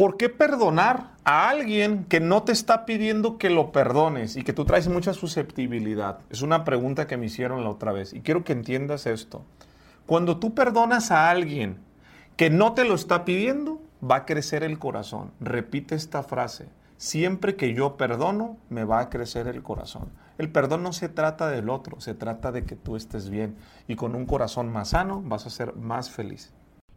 ¿Por qué perdonar a alguien que no te está pidiendo que lo perdones y que tú traes mucha susceptibilidad? Es una pregunta que me hicieron la otra vez y quiero que entiendas esto. Cuando tú perdonas a alguien que no te lo está pidiendo, va a crecer el corazón. Repite esta frase. Siempre que yo perdono, me va a crecer el corazón. El perdón no se trata del otro, se trata de que tú estés bien y con un corazón más sano vas a ser más feliz.